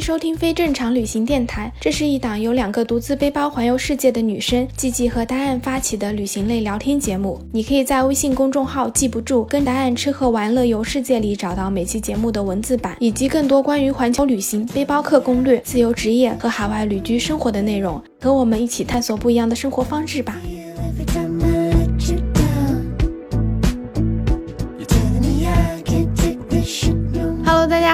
收听非正常旅行电台，这是一档由两个独自背包环游世界的女生季季和答案发起的旅行类聊天节目。你可以在微信公众号“记不住跟答案吃喝玩乐游世界”里找到每期节目的文字版，以及更多关于环球旅行、背包客攻略、自由职业和海外旅居生活的内容。和我们一起探索不一样的生活方式吧。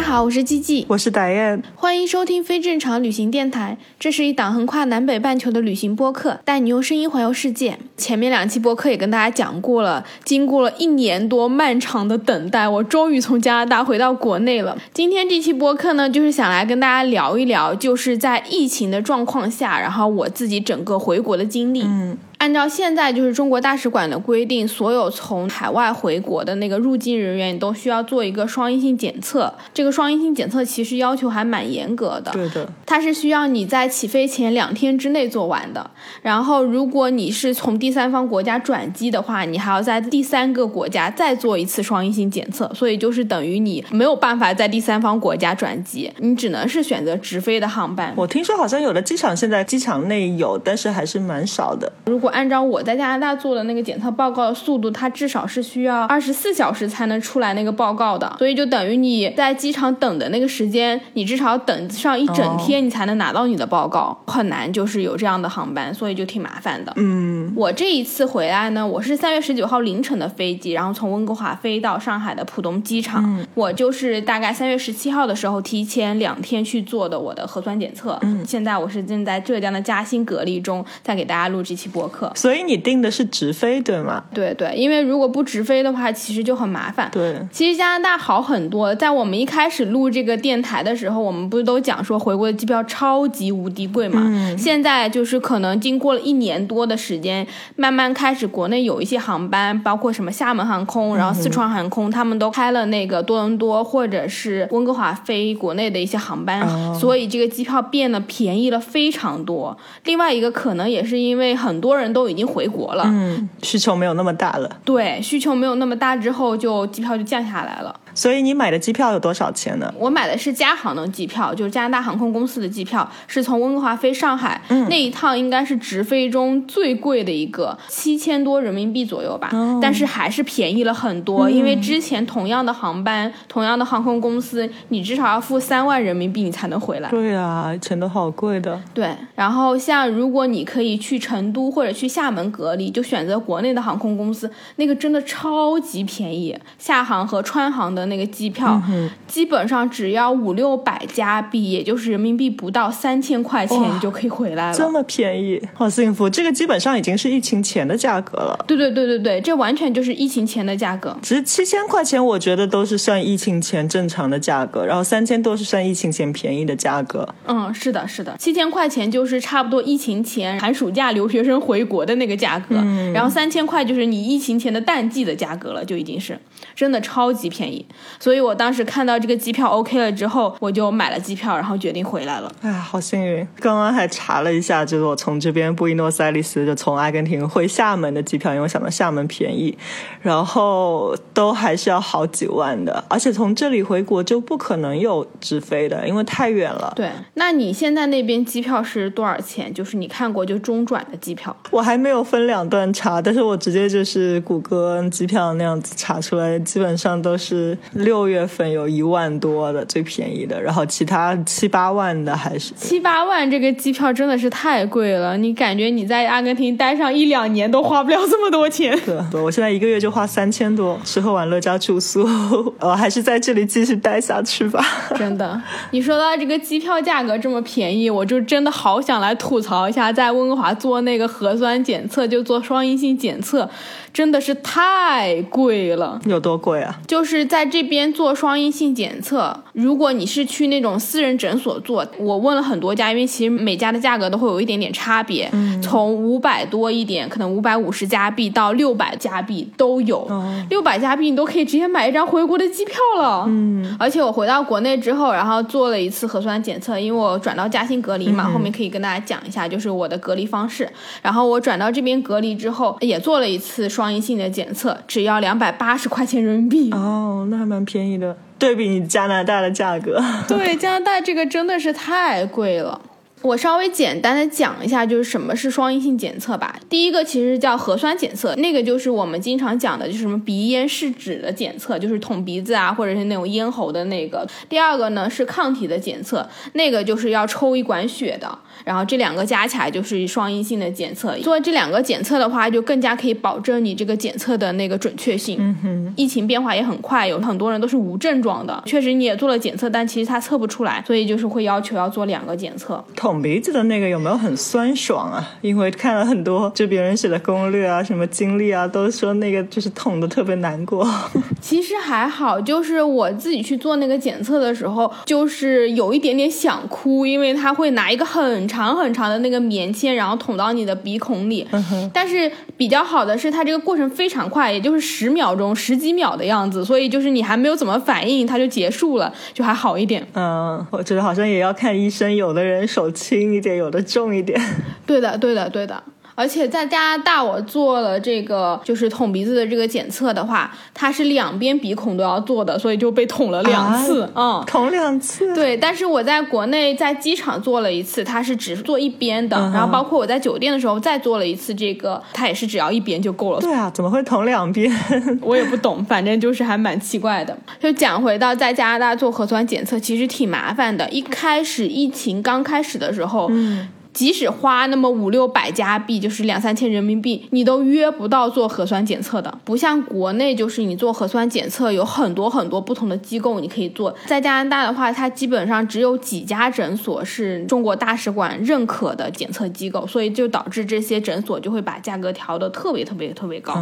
好，我是季季，我是戴燕，欢迎收听非正常旅行电台。这是一档横跨南北半球的旅行播客，带你用声音环游世界。前面两期播客也跟大家讲过了，经过了一年多漫长的等待，我终于从加拿大回到国内了。今天这期播客呢，就是想来跟大家聊一聊，就是在疫情的状况下，然后我自己整个回国的经历。嗯，按照现在就是中国大使馆的规定，所有从海外回国的那个入境人员都需要做一个双阴性检测。这个双阴性检测其实要求还蛮严格的，对的，它是需要你在起飞前两天之内做完的。然后，如果你是从第三方国家转机的话，你还要在第三个国家再做一次双阴性检测。所以就是等于你没有办法在第三方国家转机，你只能是选择直飞的航班。我听说好像有的机场现在机场内有，但是还是蛮少的。如果按照我在加拿大做的那个检测报告的速度，它至少是需要二十四小时才能出来那个报告的，所以就等于你在机场等的那个时间，你至少等上一整天，你才能拿到你的报告，很难就是有这样的航班，所以就挺麻烦的。嗯，我这一次回来呢，我是三月十九号凌晨的飞机，然后从温哥华飞到上海的浦东机场。我就是大概三月十七号的时候提前两天去做的我的核酸检测。嗯，现在我是正在浙江的嘉兴隔离中，在给大家录这期播客。所以你订的是直飞对吗？对对，因为如果不直飞的话，其实就很麻烦。对，其实加拿大好很多，在我们一开始录这个电台的时候，我们不是都讲说回国的机票超级无敌贵嘛？嗯现在就是可能经过了一年多的时间，慢慢开始国内有一些航班，包括什么厦门航空，然后四川航空，他们都开了那个多伦多或者是温哥华飞国内的一些航班，所以这个机票变得便宜了非常多。另外一个可能也是因为很多人都已经回国了，嗯，需求没有那么大了。对需求没有那么大之后，就机票就降下来了。所以你买的机票有多少钱呢？我买的是加航的机票，就是加拿大航空公司的机票，是从温哥华飞上海，那一趟应该是直飞中最贵的一个，七千多人民币左右吧，但是还是便宜了很多，因为之前同样的航班、同样的航空公司，你至少要付三万人民币你才能回来。对啊，以前都好贵的。对，然后像如果你可以去成都或者去厦门隔离，就选择国内的航空公司，那个真的超级便宜，厦航和川航的那个机票，基本上只要五六百加币，也就是人民币不到三千块钱，你就可以回来了。这么便宜，好幸福！这个基本上已经是疫情前的价格了。对对对对对，这完全就是疫情前的价格。其实七千块钱，我觉得都是算疫情前正常的价格，然后三千多是算疫情前便宜的价格。嗯，是的，是的，七千块钱就是差不多疫情前寒暑假留学生回国的那个价格，然后三千块就是你疫情前的淡季的价格了，就已经是真的超级便宜。所以我当时看到这个机票 OK 了之后，我就买了机票，然后决定回来了。哎，好幸运！刚刚还查了一下，就是我从这边布宜诺斯艾利斯，就从阿根廷回厦门的机票，因为我想到厦门便宜，然后都还是要好几万的，而且从这里回国就不可能有直飞的，因为太远了。对，那你现在那边机票是多少钱？就是你看过就中转的机票。我还没有分两段查，但是我直接就是谷歌机票那样子查出来，基本上都是六月份有一万多的最便宜的，然后其他七八万的还是七八万这个机票真的是太贵了，你感觉你在阿根廷待上一两年都花不了这么多钱。对，对我现在一个月就花三千多，吃喝玩乐加住宿，呃，还是在这里继续待下去吧。真的，你说到这个机票价格这么便宜，我就真的好想来吐槽一下，在温哥华做那个核酸检测，就做双阴性检测，真的是太贵了。有多贵啊？就是在这边做双阴性检测，如果你是去那种私人诊所做，我问了很多家，因为其实每家的价格都会有一点点差别，从五百多一点，可能五百五十加币到六百加币都有，六百加币你都可以直接买一张回国的机票了。嗯，而且我回到国内之后，然后做了一次核酸检测，因为我转到嘉兴隔离嘛，后面可以跟大家讲一下，就是我的隔离方式。然后我转到这边隔离之后，也做了一次双阴性的检测，只要两百八十块钱人民币。哦，那还蛮便宜的。对比你加拿大的价格。对，加拿大这个真的是太贵了。我稍微简单的讲一下，就是什么是双阴性检测吧。第一个其实叫核酸检测，那个就是我们经常讲的，就是什么鼻咽拭子的检测，就是捅鼻子啊，或者是那种咽喉的那个。第二个呢是抗体的检测，那个就是要抽一管血的。然后这两个加起来就是双阴性的检测。做这两个检测的话，就更加可以保证你这个检测的那个准确性。嗯哼，疫情变化也很快，有很多人都是无症状的，确实你也做了检测，但其实他测不出来，所以就是会要求要做两个检测。捅鼻子的那个有没有很酸爽啊？因为看了很多就别人写的攻略啊，什么经历啊，都说那个就是捅的特别难过。其实还好，就是我自己去做那个检测的时候，就是有一点点想哭，因为他会拿一个很长很长的那个棉签，然后捅到你的鼻孔里。但是比较好的是，它这个过程非常快，也就是十秒钟、十几秒的样子，所以就是你还没有怎么反应，它就结束了，就还好一点。嗯，我觉得好像也要看医生，有的人手轻一点，有的重一点。对的，对的，对的。而且在加拿大，我做了这个就是捅鼻子的这个检测的话，它是两边鼻孔都要做的，所以就被捅了两次。嗯，捅两次。对，但是我在国内在机场做了一次，它是只做一边的，然后包括我在酒店的时候再做了一次这个，它也是只要一边就够了。对啊，怎么会捅两边？我也不懂，反正就是还蛮奇怪的。就讲回到在加拿大做核酸检测，其实挺麻烦的。一开始疫情刚开始的时候，嗯。即使花那么五六百加币，就是两三千人民币，你都约不到做核酸检测的。不像国内，就是你做核酸检测有很多很多不同的机构你可以做。在加拿大的话，它基本上只有几家诊所是中国大使馆认可的检测机构，所以就导致这些诊所就会把价格调得特别特别特别高。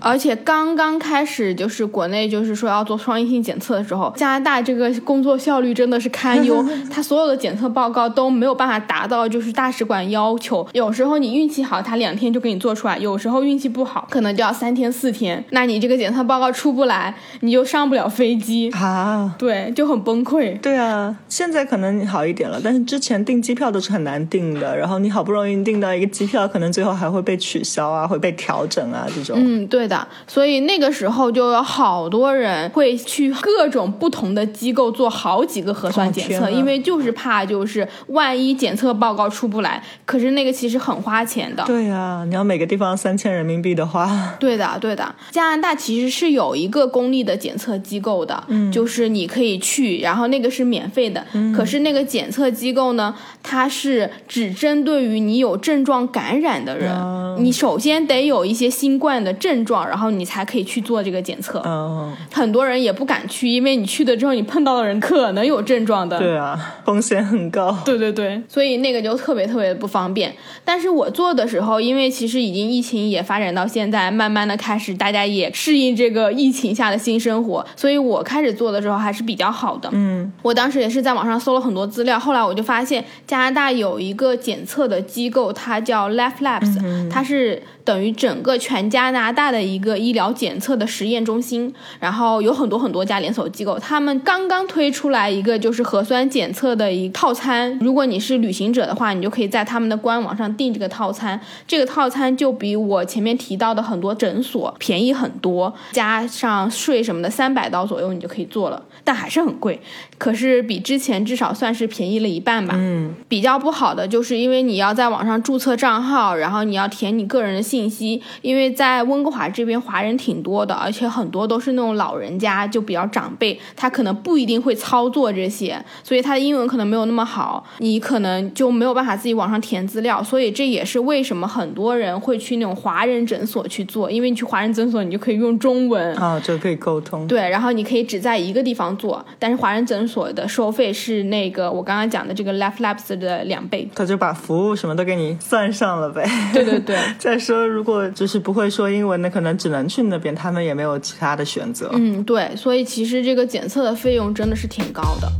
而且刚刚开始就是国内就是说要做双阴性检测的时候，加拿大这个工作效率真的是堪忧，它所有的检测报告都没有办法达到就是大使馆要求。有时候你运气好，他两天就给你做出来；有时候运气不好，可能就要三天四天。那你这个检测报告出不来，你就上不了飞机，啊，对，就很崩溃。对啊，现在可能好一点了，但是之前订机票都是很难订的，然后你好不容易订到一个机票，可能最后还会被取消啊，会被调整啊这种。嗯，对的，所以那个时候就有好多人会去各种不同的机构做好几个核酸检测，哦因为就是怕就是万一检测报告出不来，可是那个其实很花钱的。对啊，你要每个地方三千人民币的话，对的，对的。加拿大其实是有一个公立的检测机构的，嗯，就是你可以去，然后那个是免费的。嗯，可是那个检测机构呢，它是只针对于你有症状感染的人，你首先得有一些新冠的症状，然后你才可以去做这个检测。嗯，很多人也不敢去，因为你去了之后，你碰到的人可能有症状的。对啊，风险很高。对对对，所以那个就特别特别不方便。但是我做的时候，因为其实已经疫情也发展到现在，慢慢的开始大家也适应这个疫情下的新生活，所以我开始做的时候还是比较好的。嗯，我当时也是在网上搜了很多资料，后来我就发现加拿大有一个检测的机构，它叫 Life Labs，、它是等于整个全加拿大的一个医疗检测的实验中心，然后有很多很多家连锁机构，他们刚刚推出来一个就是核酸检测的一套餐，如果你是旅行者的话，你就就可以在他们的官网上订这个套餐，这个套餐就比我前面提到的很多诊所便宜很多，加上税什么的，三百刀左右你就可以做了，但还是很贵，可是比之前至少算是便宜了一半吧。嗯，比较不好的就是因为你要在网上注册账号，然后你要填你个人的信息，因为在温哥华这边华人挺多的，而且很多都是那种老人家，就比较长辈，他可能不一定会操作这些，所以他的英文可能没有那么好，你可能就没有办法自己网上填资料，所以这也是为什么很多人会去那种华人诊所去做，因为你去华人诊所，你就可以用中文，啊，就可以沟通。对，然后你可以只在一个地方做，但是华人诊所的收费是那个我刚刚讲的这个 Left Labs 的两倍。他就把服务什么都给你算上了呗。对对对，再说，如果就是不会说英文的，可能只能去那边，他们也没有其他的选择。嗯，对，所以其实这个检测的费用真的是挺高的。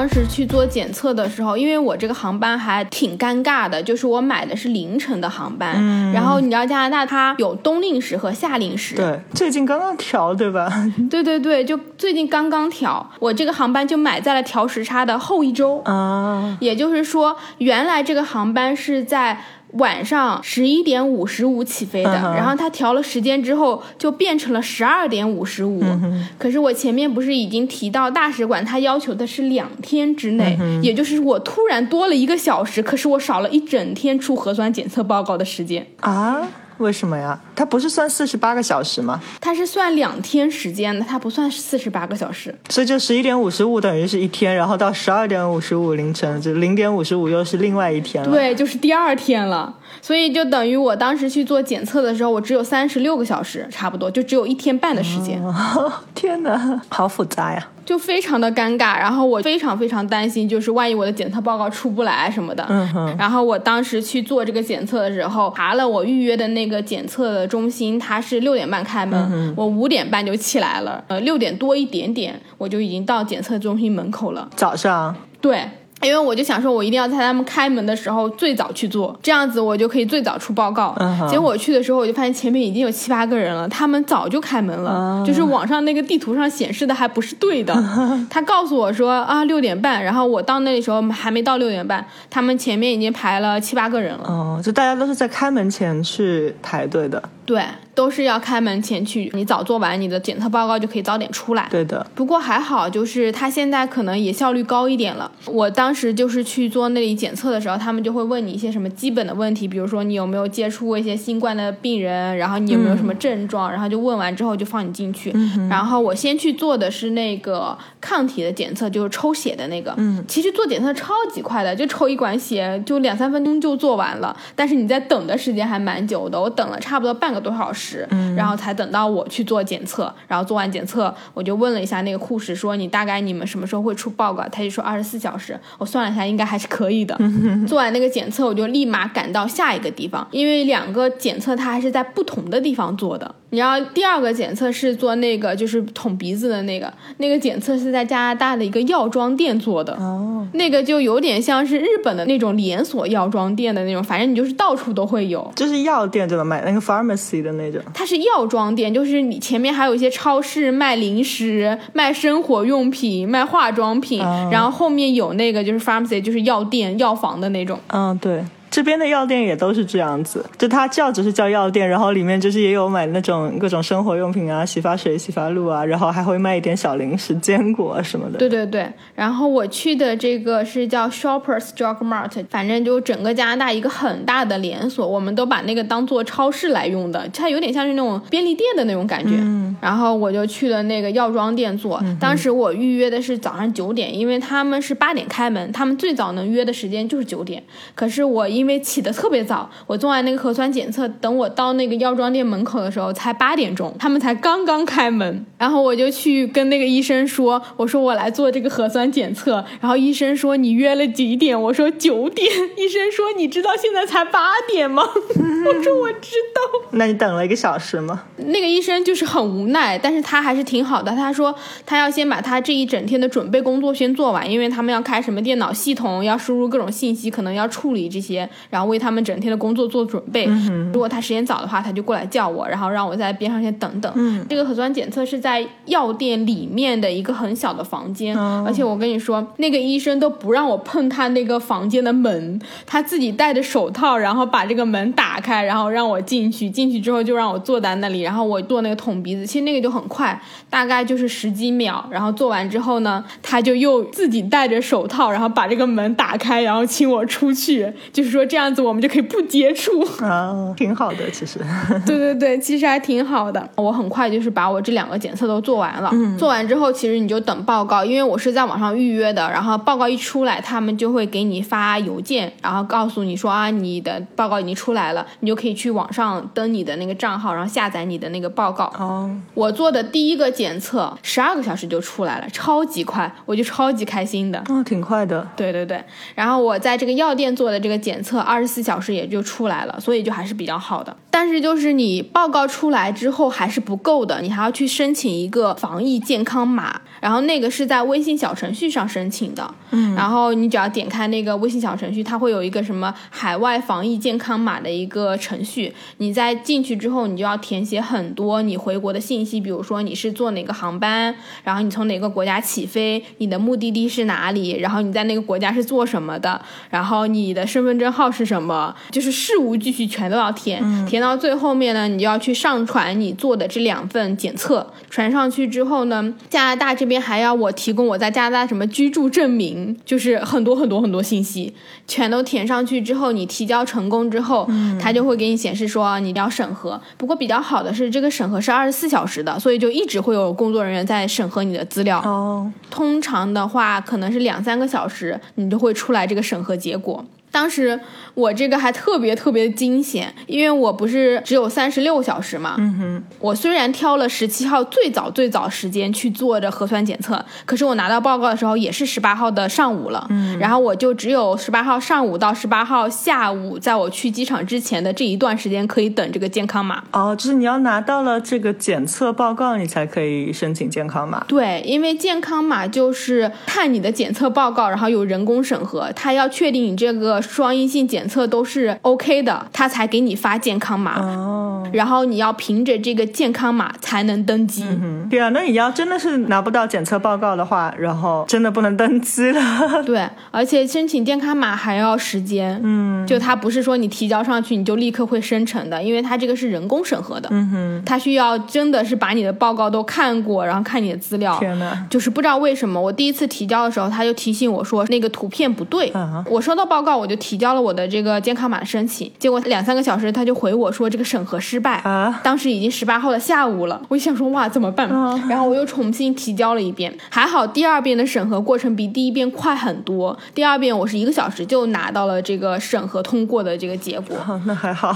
当时去做检测的时候，因为我这个航班还挺尴尬的，就是我买的是凌晨的航班，嗯。然后你知道加拿大它有冬令时和夏令时，对，最近刚刚调，对吧？对对对，就最近刚刚调，我这个航班就买在了调时差的后一周，啊，也就是说，原来这个航班是在晚上十一点五十五起飞的，然后他调了时间之后就变成了十二点五十五。嗯可是我前面不是已经提到大使馆他要求的是两天之内，嗯也就是我突然多了一个小时，可是我少了一整天出核酸检测报告的时间。啊？为什么呀？它不是算四十八个小时吗？它是算两天时间的，它不算四十八个小时。所以就十一点五十五等于是一天，然后到十二点五十五凌晨，就零点五十五又是另外一天了。，对，就是第二天了，所以就等于我当时去做检测的时候，我只有三十六个小时，差不多就只有一天半的时间。天哪，好复杂呀！就非常的尴尬，然后我非常非常担心，就是万一我的检测报告出不来什么的。嗯哼，然后我当时去做这个检测的时候，查了我预约的那个检测的中心，它是六点半开门，我五点半就起来了，呃，六点多一点点我就已经到检测中心门口了。早上对。因为我就想说，我一定要在他们开门的时候最早去做，这样子我就可以最早出报告。结果我去的时候，我就发现前面已经有七八个人了，他们早就开门了，就是网上那个地图上显示的还不是对的。他告诉我说啊六点半，然后我到那里时候还没到六点半，他们前面已经排了七八个人了。哦，就大家都是在开门前去排队的。对，都是要开门前去，你早做完你的检测报告就可以早点出来。对的，不过还好，就是他现在可能也效率高一点了。我当时就是去做那里检测的时候，他们就会问你一些什么基本的问题，比如说你有没有接触过一些新冠的病人，然后你有没有什么症状，然后就问完之后就放你进去。然后我先去做的是那个抗体的检测，就是抽血的那个。嗯，其实做检测超级快的，就抽一管血就两三分钟就做完了，但是你在等的时间还蛮久的，我等了差不多半个多小时，然后才等到我去做检测。然后做完检测，我就问了一下那个护士，说你大概你们什么时候会出报告？他就说二十四小时。我算了一下，应该还是可以的。做完那个检测，我就立马赶到下一个地方，因为两个检测它还是在不同的地方做的。你要第二个检测是做那个就是捅鼻子的那个，那个检测是在加拿大的一个药妆店做的。哦，那个就有点像是日本的那种连锁药妆店的那种，反正你就是到处都会有。就是药店就能买那个 pharmacy 的那种。它是药妆店，就是你前面还有一些超市卖零食、卖生活用品、卖化妆品，然后后面有那个就是 pharmacy，就是药店、药房的那种。嗯，对。这边的药店也都是这样子，就它叫只是叫药店，然后里面就是也有买那种各种生活用品啊、洗发水、洗发露啊，然后还会卖一点小零食、坚果啊什么的。对对对，然后我去的这个是叫 Shoppers Drug Mart，反正就整个加拿大一个很大的连锁，我们都把那个当做超市来用的，它有点像是那种便利店的那种感觉。嗯然后我就去了那个药妆店做，当时我预约的是早上九点，因为他们是八点开门，他们最早能约的时间就是九点。可是我因为起得特别早，我做完那个核酸检测，等我到那个药妆店门口的时候才八点钟，他们才刚刚开门。然后我就去跟那个医生说，我说我来做这个核酸检测，然后医生说你约了几点？我说九点。医生说你知道现在才八点吗？我说我知道。那你等了一个小时吗？那个医生就是很无奈，但是他还是挺好的。他说他要先把他这一整天的准备工作先做完，因为他们要开什么电脑系统，要输入各种信息，可能要处理这些，然后为他们整天的工作做准备。如果他时间早的话，他就过来叫我，然后让我在边上先等等。这个核酸检测是在药店里面的一个很小的房间，而且我跟你说，那个医生都不让我碰他那个房间的门，他自己戴着手套，然后把这个门打开，然后让我进去。进去之后就让我坐在那里，然后我做那个捅鼻子，其实那个就很快，大概就是十几秒。然后做完之后呢，他就又自己戴着手套，然后把这个门打开，然后请我出去，就是说这样子我们就可以不接触。啊，挺好的，其实。对对对，其实还挺好的。我很快就是把我这两个检测都做完了。嗯做完之后，其实你就等报告，因为我是在网上预约的。然后报告一出来，他们就会给你发邮件，然后告诉你说啊，你的报告已经出来了，你就可以去网上登你的那个账号，然后下载你的那个报告。哦，我做的第一个检测，十二个小时就出来了，超级快，我就超级开心的。哦，挺快的。对对对，然后我在这个药店做的这个检测，二十四小时也就出来了，所以就还是比较好的。但是就是你报告出来之后还是不够的，你还要去申请一个防疫健康码，然后那个是在微信小程序上申请的。嗯，然后你只要点开那个微信小程序，它会有一个什么海外防疫健康码的一个程序，你在进去之后，你就要填写很多你回国的信息，比如说你是坐哪个航班，然后你从哪个国家起飞，你的目的地是哪里，然后你在那个国家是做什么的，然后你的身份证号。号是什么，就是事无巨细全都要填。填到最后面呢，你就要去上传你做的这两份检测，传上去之后呢，加拿大这边还要我提供我在加拿大什么居住证明，就是很多很多很多信息，全都填上去之后，你提交成功之后，它就会给你显示说你要审核。不过比较好的是，这个审核是二十四小时的，所以就一直会有工作人员在审核你的资料。哦，通常的话，可能是两三个小时，你就会出来这个审核结果。当时我这个还特别特别惊险，因为我不是只有三十六小时嘛。嗯哼。我虽然挑了十七号最早最早时间去做的核酸检测，可是我拿到报告的时候也是十八号的上午了。嗯。然后我就只有十八号上午到十八号下午，在我去机场之前的这一段时间可以等这个健康码。哦，就是你要拿到了这个检测报告，你才可以申请健康码。对，因为健康码就是看你的检测报告，然后有人工审核，他要确定你这个双阴性检测都是 OK 的，他才给你发健康码。哦，然后你要凭着这个健康码才能登机。嗯，对啊，那你要真的是拿不到检测报告的话，然后真的不能登机了。对，而且申请健康码还要时间。嗯，就它不是说你提交上去你就立刻会生成的，因为它这个是人工审核的。嗯哼，它需要真的是把你的报告都看过，然后看你的资料。天呐，就是不知道为什么，我第一次提交的时候，他就提醒我说那个图片不对。啊我收到报告，我就提交了我的这个健康码的申请，结果两三个小时他就回我说这个审核失败。啊，当时已经十八号的下午了，我就想说哇怎么办？然后我又重新提交了一遍，还好第二遍的审核过程比第一遍快很多。第二遍我是一个小时就拿到了这个审核通过的这个结果。哦那还好。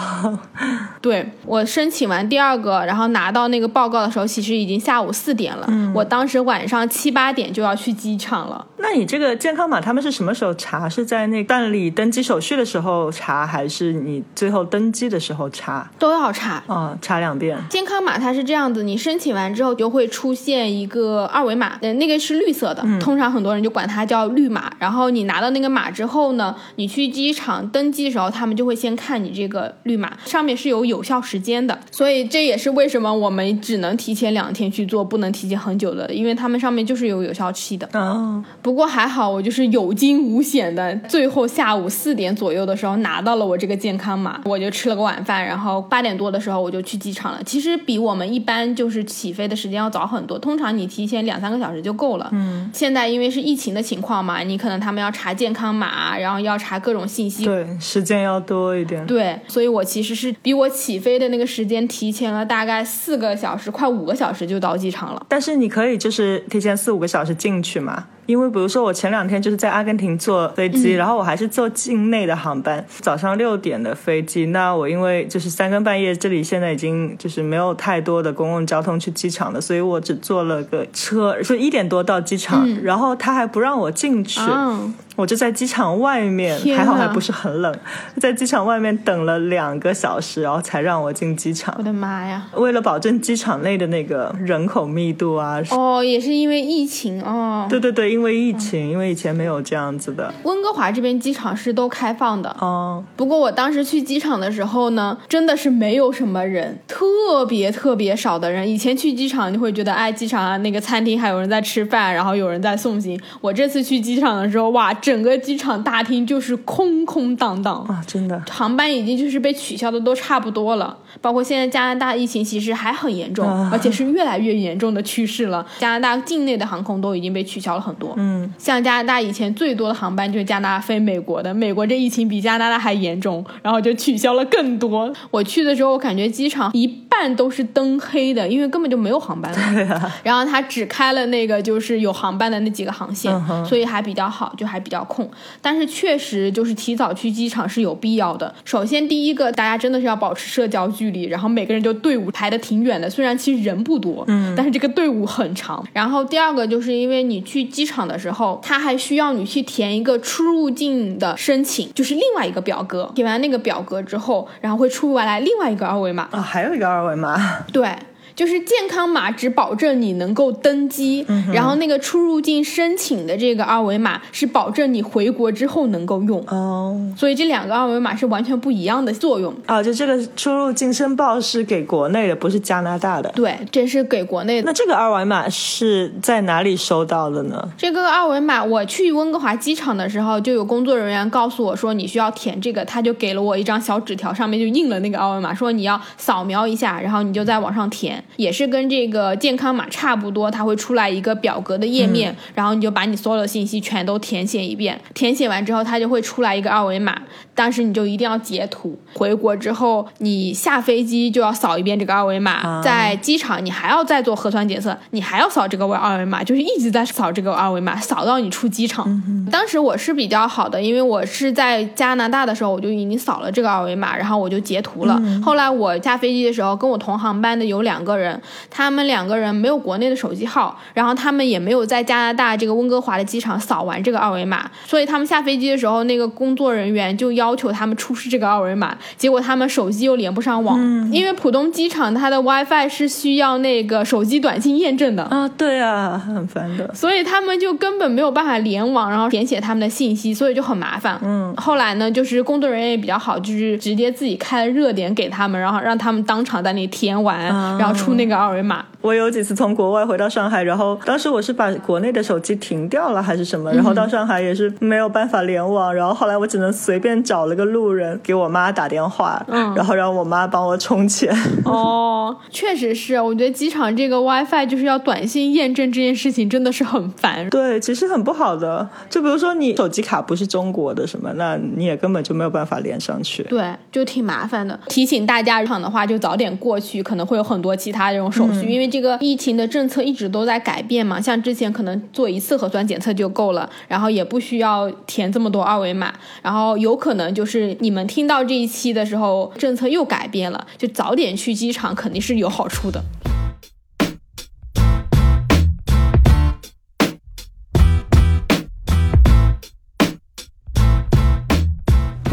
对我申请完第二个，然后拿到那个报告的时候，其实已经下午四点了。嗯我当时晚上七八点就要去机场了。那你这个健康码他们是什么时候查？是在那办理登机手续的时候查，还是你最后登机的时候查？都要查。哦，查两遍。健康码它是这样子，你申请完之后就会出现一个二维码，呃，那个是绿色的，通常很多人就管它叫绿码。然后你拿到那个码之后呢，你去机场登机的时候，他们就会先看你这个绿码，上面是有有效时间的。所以这也是为什么我们只能提前两天去做，不能提前很久的，因为他们上面就是有有效期的。哦，不过还好，我就是有惊无险的，最后下午四点左右的时候拿到了我这个健康码，我就吃了个晚饭，然后八点多的时候我就去机场了。其实比我们一般就是起飞的时间要早很多，通常你提前两三个小时就够了。嗯，现在因为是疫情的情况嘛，你可能他们要查健康码，然后要查各种信息。对，时间要多一点。对，所以我其实是比我起飞的那个时间提前了大概四个小时，快五个小时就到机场了。但是你可以就是提前四五个小时进去嘛，因为比如说我前两天就是在阿根廷坐飞机，然后我还是坐境内的航班，早上六点的飞机。那我因为就是三更半夜，这里现在已经就是没有太多的公共交通去机场了，所以我只坐了个车，就一点多到机场，然后他还不让我进去。嗯，我就在机场外面，还好还不是很冷，在机场外面等了两个小时，然后才让我进机场我。的妈呀！为了保证机场内的那个人口密度啊，哦，也是因为疫情哦。对对对，因为疫情，因为以前没有这样子的。温哥华这边机场是都开放的，哦，不过我当时去机场的时候呢，真的是没有什么人，特别特别少的人。以前去机场你会觉得，哎，机场啊那个餐厅还有人在吃饭，然后有人在送行。我这次去机场的时候，哇，整个机场大厅就是空空荡荡。啊，真的，航班已经就是被取消的都差不多了，包括现在加拿大疫情其实还很严重，啊而且是越来越严重的趋势了。加拿大境内的航空都已经被取消了很多，嗯，像加拿大以前最多的航班就是加拿大飞美国的，美国这疫情比加拿大还严重，然后就取消了更多。我去的时候，我感觉机场一半都是灯黑的，因为根本就没有航班了。对啊，然后他只开了那个就是有航班的那几个航线，嗯所以还比较好，就还比较空。但是确实就是提早去机场是有必要的。首先第一个，大家真的是要保持社交距离，然后每个人就队伍排的挺远的，虽然其实人不多，嗯，但是这个队伍很长。然后第二个就是因为你去机场的时候，他还需要你去填一个出入境的申请，就是另外一个表格。填完那个表格之后，然后会出来另外一个二维码，啊，还有一个二维码，对。就是健康码只保证你能够登机，然后那个出入境申请的这个二维码是保证你回国之后能够用。哦所以这两个二维码是完全不一样的作用。啊，就这个出入境申报是给国内的，不是加拿大的。对，这是给国内的。那这个二维码是在哪里收到的呢？这个二维码，我去温哥华机场的时候，就有工作人员告诉我说你需要填这个，他就给了我一张小纸条，上面就印了那个二维码，说你要扫描一下，然后你就在网上填，也是跟这个健康码差不多，它会出来一个表格的页面，然后你就把你所有的信息全都填写一遍，填写完之后，它就会出来一个二维码，当时你就一定要截图，回国之后你下飞机就要扫一遍这个二维码，啊。在机场你还要再做核酸检测，你还要扫这个二维码，就是一直在扫这个二维码，扫到你出机场。当时我是比较好的，因为我是在加拿大的时候我就已经扫了这个二维码，然后我就截图了。后来我下飞机的时候，跟我同航班的有两个人，他们两个人没有国内的手机号，然后他们也没有在加拿大这个温哥华的机场扫完这个二维码，所以他们下飞机的时候，那个工作人员就要求他们出示这个二维码，结果他们手机又连不上网，因为浦东机场它的 WiFi 是需要那个手机短信验证的。啊，对啊，很烦的。所以他们就根本没有办法联网，然后填写他们的信息，所以就很麻烦。嗯，后来呢，就是工作人员也比较好，就是直接自己开了热点给他们，然后让他们当场在那里填完，啊然后出那个二维码。我有几次从国外回到上海，然后当时我是把国内的手机停掉了还是什么，然后到上海也是没有办法联网，然后后来我只能随便找了个路人给我妈打电话，嗯然后让我妈帮我充钱。哦，确实是，我觉得机场这个 WiFi 就是要短信验证这件事情真的是很烦。对，其实很不好的。就比如说你手机卡不是中国的什么，那你也根本就没有办法连上去。对，就挺麻烦的。提醒大家，场的话就早点过去，可能会有很多其他这种手续，因为这个疫情的政策一直都在改变嘛。像之前可能做一次核酸检测就够了，然后也不需要填这么多二维码，然后有可能就是你们听到这一期的时候，政策又改变了，就早点去机场肯定是有好处的。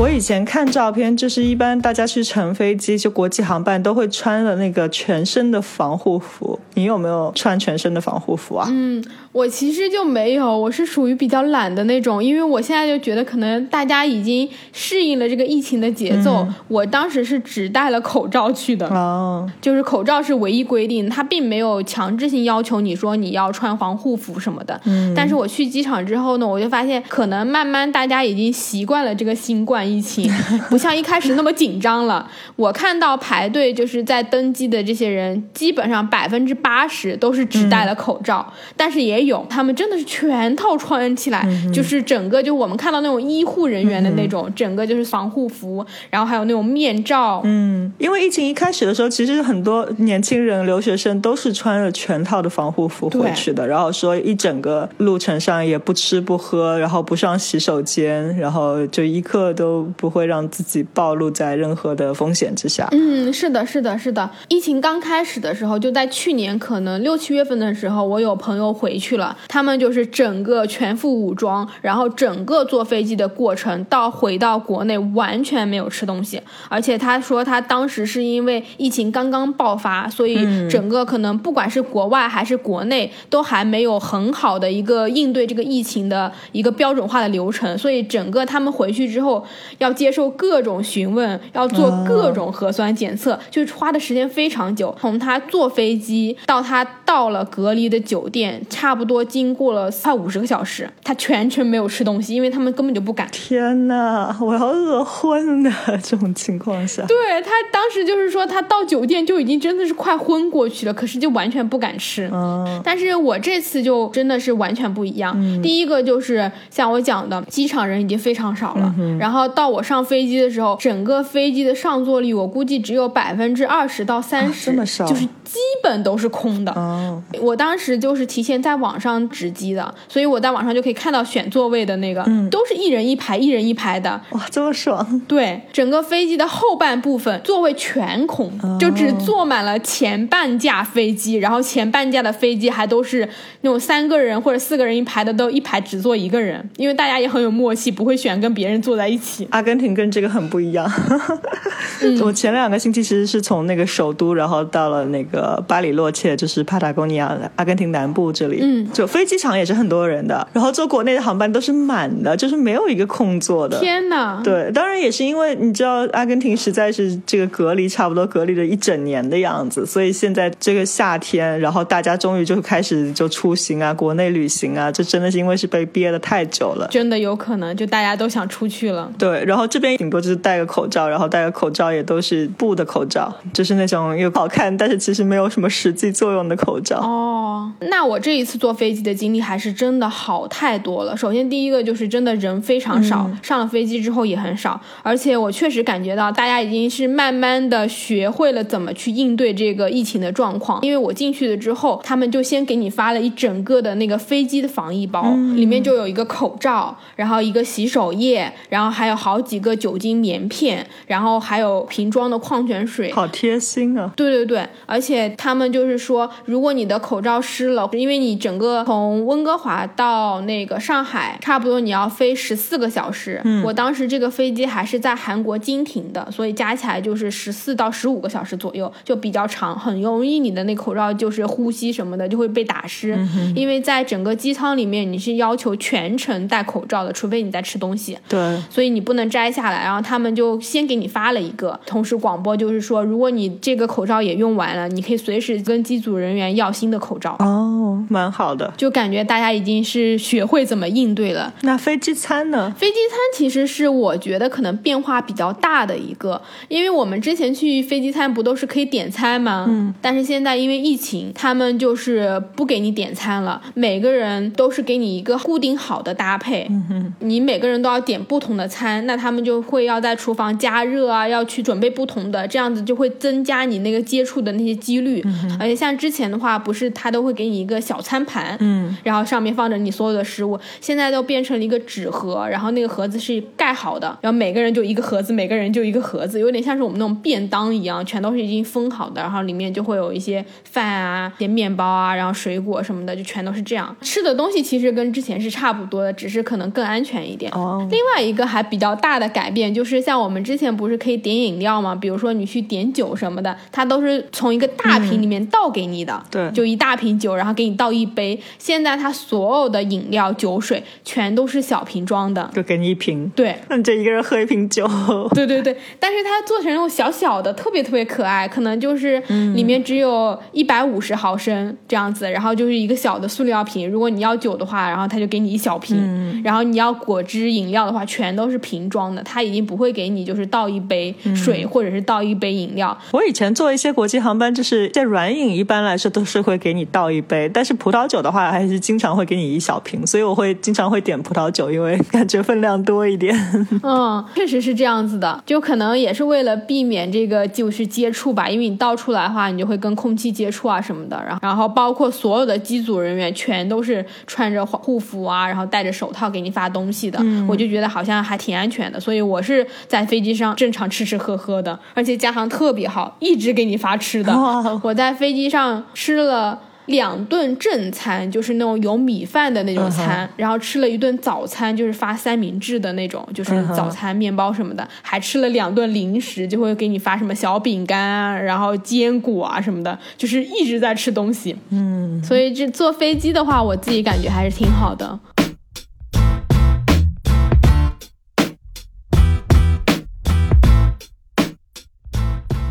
我以前看照片，就是一般大家去乘飞机，就国际航班都会穿的那个全身的防护服。你有没有穿全身的防护服啊？嗯，我其实就没有，我是属于比较懒的那种，因为我现在就觉得可能大家已经适应了这个疫情的节奏。我当时是只戴了口罩去的，哦，就是口罩是唯一规定，它并没有强制性要求你说你要穿防护服什么的。嗯，但是我去机场之后呢，我就发现可能慢慢大家已经习惯了这个新冠疫情，不像一开始那么紧张了。我看到排队就是在登机的这些人，基本上百分之八十都是只戴了口罩，但是也有他们真的是全套穿起来，就是整个就我们看到那种医护人员的那种，整个就是防护服，然后还有那种面罩。嗯，因为疫情一开始的时候，其实很多年轻人、留学生都是穿着全套的防护服回去的，然后说一整个路程上也不吃不喝，然后不上洗手间，然后就一刻都不会让自己暴露在任何的风险之下。嗯，是的，是的，是的。疫情刚开始的时候，就在去年可能六七月份的时候，我有朋友回去了，他们就是整个全副武装，然后整个坐飞机的过程到回到国内完全没有吃东西，而且他说他当时是因为疫情刚刚爆发，所以整个可能不管是国外还是国内，都还没有很好的一个应对这个疫情的一个标准化的流程，所以整个他们回去之后要接受各种询问，要做各种核酸检测，就是花的时间非常久。从他坐飞机到他到了隔离的酒店，差不多经过了快五十个小时，他全程没有吃东西，因为他们根本就不敢。天呐，我要饿昏的 这种情况下，对他当时就是说，他到酒店就已经真的是快昏过去了，可是就完全不敢吃。嗯但是我这次就真的是完全不一样。第一个就是像我讲的，机场人已经非常少了，然后到我上飞机的时候，整个飞机的上座率我估计只有百分之二十到三十、这么少就是基本都是空的。哦，我当时就是提前在网上值机的，所以我在网上就可以看到选座位的那个，嗯都是一人一排，一人一排的。哇，这么爽！对，整个飞机的后半部分座位全空，就只坐满了前半架飞机，然后前半架的飞机还都是那种三个人或者四个人一排的，都一排只坐一个人，因为大家也很有默契，不会选跟别人坐在一起。阿根廷跟这个很不一样。我前两个星期其实是从那个首都，然后到了那个个巴里洛切，就是帕塔哥尼亚阿根廷南部这里，嗯就飞机场也是很多人的，然后坐国内的航班都是满的，就是没有一个空座的。天哪！对，当然也是因为你知道，阿根廷实在是这个隔离差不多隔离了一整年的样子，所以现在这个夏天，然后大家终于就开始就出行啊，国内旅行啊，这真的是因为是被憋的太久了。真的有可能，就大家都想出去了。对，然后这边顶多就是戴个口罩，然后戴个口罩也都是布的口罩，就是那种又好看，但是其实没有什么实际作用的口罩。哦，那我这一次坐飞机的经历还是真的好太多了。首先第一个就是真的人非常少，上了飞机之后也很少，而且我确实感觉到大家已经是慢慢的学会了怎么去应对这个疫情的状况。因为我进去了之后，他们就先给你发了一整个的那个飞机的防疫包，里面就有一个口罩，然后一个洗手液，然后还有好几个酒精棉片，然后还有瓶装的矿泉水，好贴心啊！对对对，而且他们就是说，如果你的口罩湿了，因为你整个从温哥华到那个上海，差不多你要飞十四个小时。嗯，我当时这个飞机还是在韩国经停的，所以加起来就是十四到十五个小时左右，就比较长，很容易你的那口罩就是呼吸什么的就会被打湿。因为在整个机舱里面，你是要求全程戴口罩的，除非你在吃东西。对，所以你不能摘下来。然后他们就先给你发了一个，同时广播就是说，如果你这个口罩也用完了，你可以随时跟机组人员要新的口罩。哦，蛮好的。就感觉大家已经是学会怎么应对了。那飞机餐呢？飞机餐其实是我觉得可能变化比较大的一个，因为我们之前去飞机餐不都是可以点餐吗？嗯。但是现在因为疫情，他们就是不给你点餐了，每个人都是给你一个固定好的搭配。嗯哼。你每个人都要点不同的餐，那他们就会要在厨房加热啊，要去准备不同的，这样子就会增加你那个接触的那些几率。嗯、而且像之前的话，不是他都会给你一个小餐盘，嗯，然后上面放着你所有的食物，现在都变成了一个纸盒，然后那个盒子是盖好的，然后每个人就一个盒子，每个人就一个盒子，有点像是我们那种便当一样，全都是已经封好的，然后里面就会有一些饭啊、一些面包啊，然后水果什么的，就全都是这样。吃的东西其实跟之前是差不多的，只是可能更安全一点。哦，另外一个还比较大的改变就是，像我们之前不是可以点饮料吗？比如说你去点酒什么的，它都是从一个大瓶里面倒给你的，对。就一大瓶酒，然后给你倒一杯。现在它所有的饮料、酒水全都是小瓶装的，就给你一瓶。对。那你就一个人喝一瓶酒，对对对，但是它做成那种小小的，特别特别可爱，可能就是里面只有一百五十毫升这样子，然后就是一个小的塑料瓶。如果你要酒的话，然后他就给你一小瓶，然后你要果汁饮料的话，全都是瓶装的，他已经不会给你就是倒一杯水、或者是倒一杯饮料。我以前坐一些国际航班，就是在软饮一般来说都是会给你倒一杯，但是葡萄酒的话还是经常会给你一小瓶，所以我会经常会点葡萄酒，因为感觉分量多一点。嗯，确实是这样子的，就可能也是为了避免这个就是接触吧，因为你倒出来的话，你就会跟空气接触啊什么的，然后然后包括所有的机组人员全都是穿着护服啊，然后戴着手套给你发东西的，我就觉得好像还挺安全的，所以我是在飞机上正常吃 吃喝喝的，而且加航特别好，一直给你发吃的哇，我在飞机上吃了。两顿正餐就是那种有米饭的那种餐，然后吃了一顿早餐，就是发三明治的那种，就是早餐面包什么的，还吃了两顿零食，就会给你发什么小饼干啊，然后坚果啊什么的，就是一直在吃东西。嗯，所以这坐飞机的话，我自己感觉还是挺好的。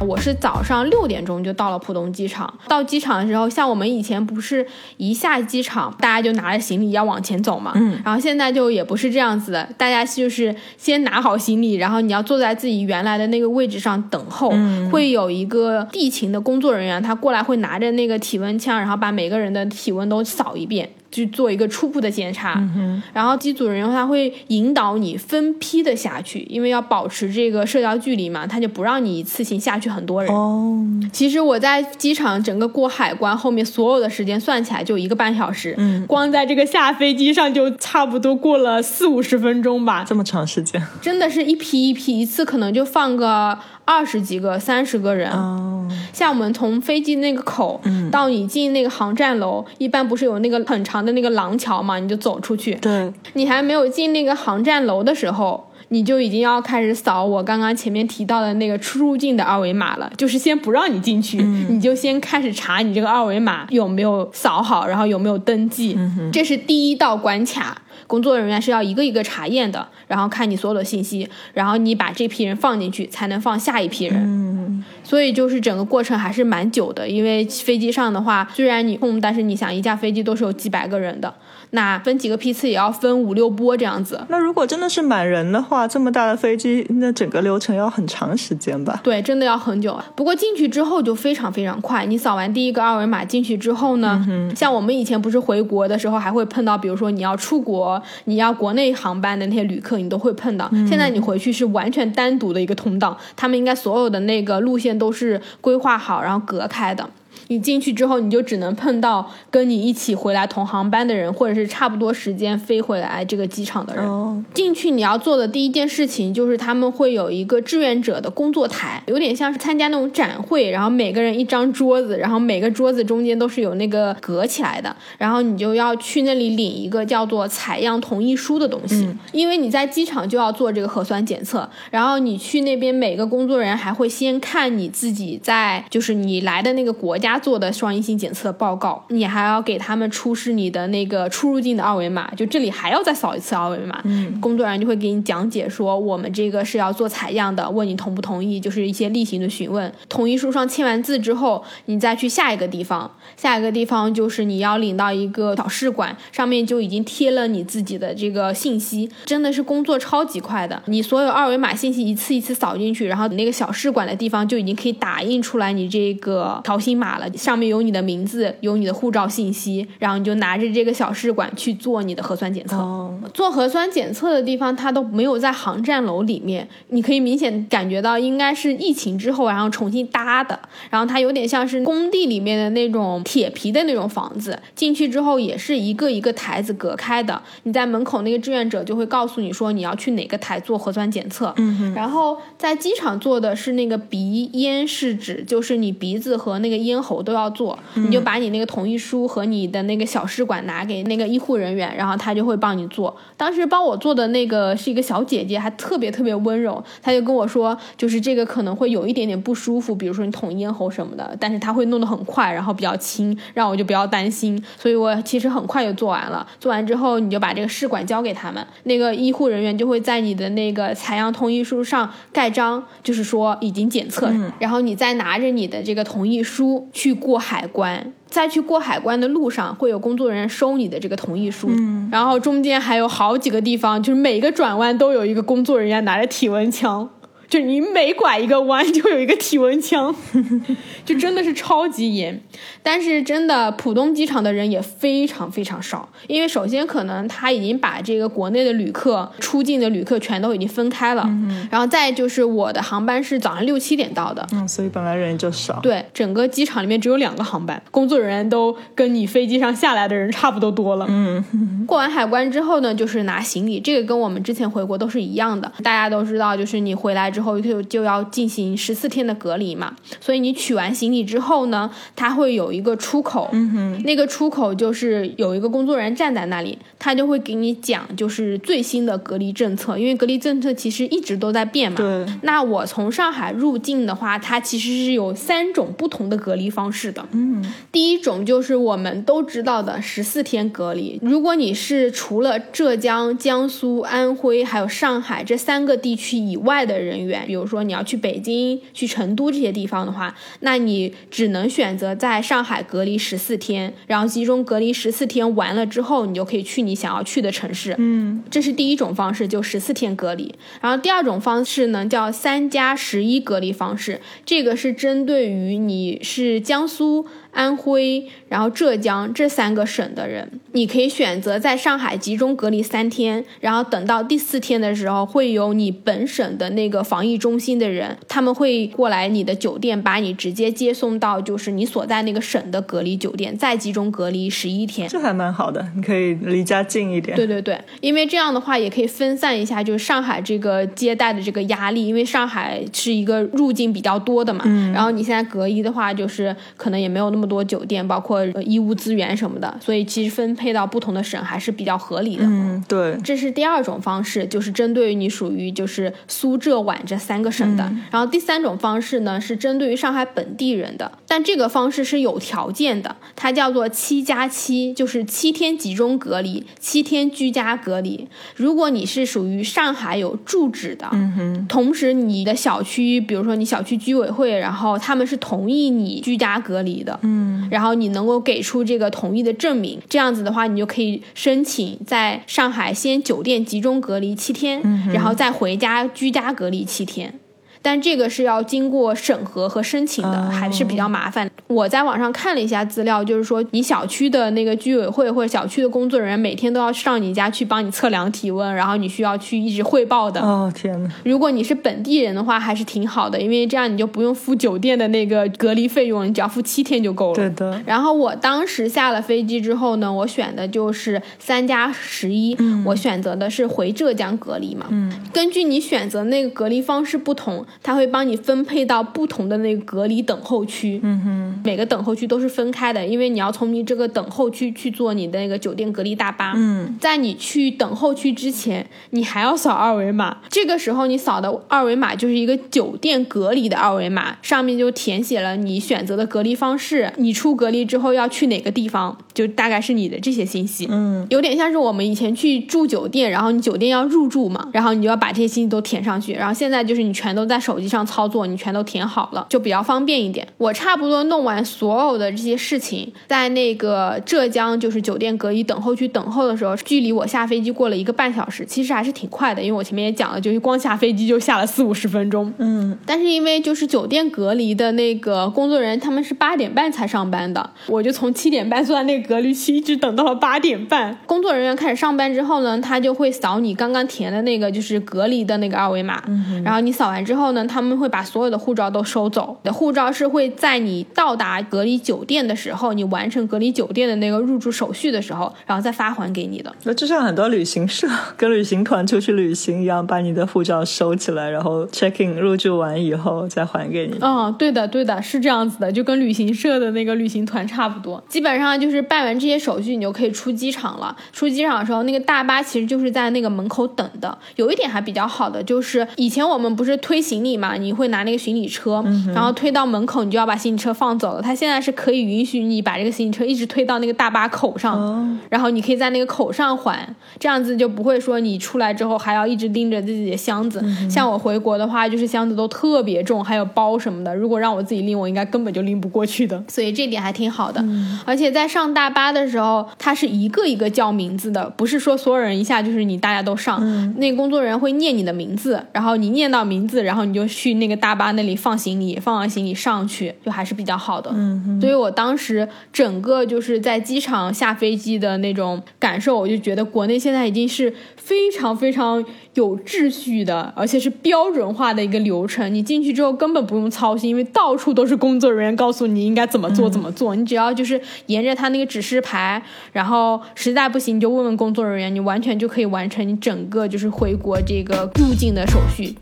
我是早上六点钟就到了浦东机场。到机场的时候，像我们以前不是一下机场，大家就拿着行李要往前走嘛。嗯。然后现在就也不是这样子的，大家就是先拿好行李，然后你要坐在自己原来的那个位置上等候。嗯。会有一个地勤的工作人员，他过来会拿着那个体温枪，然后把每个人的体温都扫一遍。去做一个初步的检查，嗯然后机组人员他会引导你分批的下去，因为要保持这个社交距离嘛，他就不让你一次性下去很多人。哦，其实我在机场整个过海关后面所有的时间算起来就一个半小时，嗯。光在这个下飞机上就差不多过了四五十分钟吧，这么长时间。真的是一批一批，一次可能就放个二十几个、三十个人。哦，像我们从飞机那个口、到你进那个航站楼，一般不是有那个很长的那个廊桥嘛，你就走出去。对，你还没有进那个航站楼的时候，你就已经要开始扫我刚刚前面提到的那个出入境的二维码了，就是先不让你进去，你就先开始查你这个二维码有没有扫好，然后有没有登记，这是第一道关卡。工作人员是要一个一个查验的，然后看你所有的信息，然后你把这批人放进去，才能放下一批人。所以就是整个过程还是蛮久的，因为飞机上的话，虽然你空，但是你想一架飞机都是有几百个人的，那分几个批次也要分五六波这样子。那如果真的是满人的话，这么大的飞机，那整个流程要很长时间吧？对，真的要很久。不过进去之后就非常非常快，你扫完第一个二维码进去之后呢，像我们以前不是回国的时候还会碰到，比如说你要出国，你要国内航班的那些旅客，你都会碰到。现在你回去是完全单独的一个通道，他们应该所有的那个路线都是规划好，然后隔开的。你进去之后，你就只能碰到跟你一起回来同航班的人，或者是差不多时间飞回来这个机场的人。哦。进去你要做的第一件事情就是他们会有一个志愿者的工作台，有点像是参加那种展会，然后每个人一张桌子，然后每个桌子中间都是有那个隔起来的，然后你就要去那里领一个叫做采样同意书的东西，因为你在机场就要做这个核酸检测，然后你去那边每个工作人员还会先看你自己在就是你来的那个国家做的双阴性检测报告，你还要给他们出示你的那个出入境的二维码，就这里还要再扫一次二维码。工作人员就会给你讲解说，我们这个是要做采样的，问你同不同意，就是一些例行的询问。同意书上签完字之后，你再去下一个地方，下一个地方就是你要领到一个小试管，上面就已经贴了你自己的这个信息，真的是工作超级快的。你所有二维码信息一次一次扫进去，然后你那个小试管的地方就已经可以打印出来你这个条形码了，上面有你的名字，有你的护照信息，然后你就拿着这个小试管去做你的核酸检测。哦，做核酸检测的地方，它都没有在航站楼里面，你可以明显感觉到应该是疫情之后然后重新搭的，然后它有点像是工地里面的那种铁皮的那种房子，进去之后也是一个一个台子隔开的，你在门口那个志愿者就会告诉你说你要去哪个台做核酸检测，嗯，然后在机场做的是那个鼻咽试纸，就是你鼻子和那个咽喉都要做，你就把你那个同意书和你的那个小试管拿给那个医护人员，然后他就会帮你做。当时帮我做的那个是一个小姐姐，还特别特别温柔，她就跟我说，就是这个可能会有一点点不舒服，比如说你捅咽喉什么的，但是她会弄得很快，然后比较轻，让我就不要担心。所以我其实很快就做完了。做完之后，你就把这个试管交给他们，那个医护人员就会在你的那个采样同意书上盖章，就是说已经检测，然后你再拿着你的这个同意书去过海关。在去过海关的路上，会有工作人员收你的这个同意书，然后中间还有好几个地方，就是每个转弯都有一个工作人员拿着体温枪，就你每拐一个弯就有一个体温枪，就真的是超级严。但是真的，浦东机场的人也非常非常少，因为首先可能他已经把这个国内的旅客、出境的旅客全都已经分开了，嗯然后再就是我的航班是早上六七点到的，嗯，所以本来人就少。对，整个机场里面只有两个航班，工作人员都跟你飞机上下来的人差不多多了。嗯，过完海关之后呢，就是拿行李，这个跟我们之前回国都是一样的。大家都知道，就是你回来之后就就要进行十四天的隔离嘛，所以你取完行李之后呢，它会有一个出口，嗯哼，那个出口就是有一个工作人员站在那里，他就会给你讲就是最新的隔离政策，因为隔离政策其实一直都在变嘛。对，那我从上海入境的话，它其实是有三种不同的隔离方式的。嗯，第一种就是我们都知道的十四天隔离。如果你是除了浙江、江苏、安徽还有上海这三个地区以外的人员，比如说你要去北京、去成都这些地方的话，那你只能选择在上海隔离十四天，然后集中隔离十四天完了之后，你就可以去你想要去的城市。嗯，这是第一种方式，就十四天隔离。然后第二种方式呢，叫三加十一隔离方式，这个是针对于你是江苏。安徽，然后浙江这三个省的人，你可以选择在上海集中隔离三天，然后等到第四天的时候，会有你本省的那个防疫中心的人，他们会过来你的酒店，把你直接接送到就是你所在那个省的隔离酒店，再集中隔离十一天。这还蛮好的，你可以离家近一点。对对对，因为这样的话也可以分散一下，就是上海这个接待的这个压力，因为上海是一个入境比较多的嘛。嗯。然后你现在隔离的话，就是可能也没有那么多酒店，包括呃医务资源什么的，所以其实分配到不同的省还是比较合理的。嗯，对，这是第二种方式，就是针对于你属于就是苏浙皖这三个省的。然后第三种方式呢是针对于上海本地人的，但这个方式是有条件的，它叫做七加七，就是七天集中隔离，七天居家隔离。如果你是属于上海有住址的，嗯哼，同时你的小区，比如说你小区居委会，然后他们是同意你居家隔离的，嗯，然后你能够给出这个同意的证明，这样子的话，你就可以申请在上海先酒店集中隔离七天，然后再回家居家隔离七天。但这个是要经过审核和申请的，还是比较麻烦。我在网上看了一下资料，就是说你小区的那个居委会或者小区的工作人员每天都要上你家去帮你测量体温，然后你需要去一直汇报的。哦天呐，如果你是本地人的话，还是挺好的，因为这样你就不用付酒店的那个隔离费用，你只要付七天就够了。对的，然后我当时下了飞机之后呢，我选的就是三加十一，我选择的是回浙江隔离嘛。嗯，根据你选择那个隔离方式不同，它会帮你分配到不同的那个隔离等候区。嗯哼，每个等候区都是分开的，因为你要从你这个等候区去坐你的那个酒店隔离大巴。嗯，在你去等候区之前，你还要扫二维码。这个时候你扫的二维码就是一个酒店隔离的二维码，上面就填写了你选择的隔离方式，你出隔离之后要去哪个地方，就大概是你的这些信息。嗯，有点像是我们以前去住酒店，然后你酒店要入住嘛，然后你就要把这些信息都填上去，然后现在就是你全都在手机上操作，你全都填好了，就比较方便一点。我差不多弄完所有的这些事情，在那个浙江就是酒店隔离等候区等候的时候，距离我下飞机过了一个半小时，其实还是挺快的，因为我前面也讲了，就是光下飞机就下了四五十分钟。嗯，但是因为就是酒店隔离的那个工作人员，他们是八点半才上班的，我就从七点半坐在那个隔离区，一直等到了八点半。工作人员开始上班之后呢，他就会扫你刚刚填的那个就是隔离的那个二维码，然后你扫完之后呢，他们会把所有的护照都收走。你的护照是会在你到达隔离酒店的时候，你完成隔离酒店的那个入住手续的时候，然后再发还给你的。那就像很多旅行社跟旅行团出去旅行一样，把你的护照收起来，然后 check in 入住完以后再还给你。嗯，对的，对的，是这样子的，就跟旅行社的那个旅行团差不多。基本上就是办完这些手续，你就可以出机场了。出机场的时候，那个大巴其实就是在那个门口等的。有一点还比较好的，就是以前我们不是推行李嘛，你会拿那个行李车，然后推到门口，你就要把行李车放走了。他现在是可以允许你把这个行李车一直推到那个大巴口上，然后你可以在那个口上还，这样子就不会说你出来之后还要一直拎着自己的箱子。像我回国的话，就是箱子都特别重，还有包什么的，如果让我自己拎，我应该根本就拎不过去的。所以这点还挺好的。而且在上大巴的时候，它是一个一个叫名字的，不是说所有人一下就是你大家都上。那工作人员会念你的名字，然后你念到名字，然后你就去那个大巴那里放行李，放完行李上去，就还是比较好的。嗯，所以我当时整个就是在机场下飞机的那种感受，我就觉得国内现在已经是非常非常有秩序的，而且是标准化的一个流程。你进去之后根本不用操心，因为到处都是工作人员告诉你应该怎么做怎么做，你只要就是沿着他那个指示牌，然后实在不行你就问问工作人员，你完全就可以完成你整个就是回国这个入境的手续。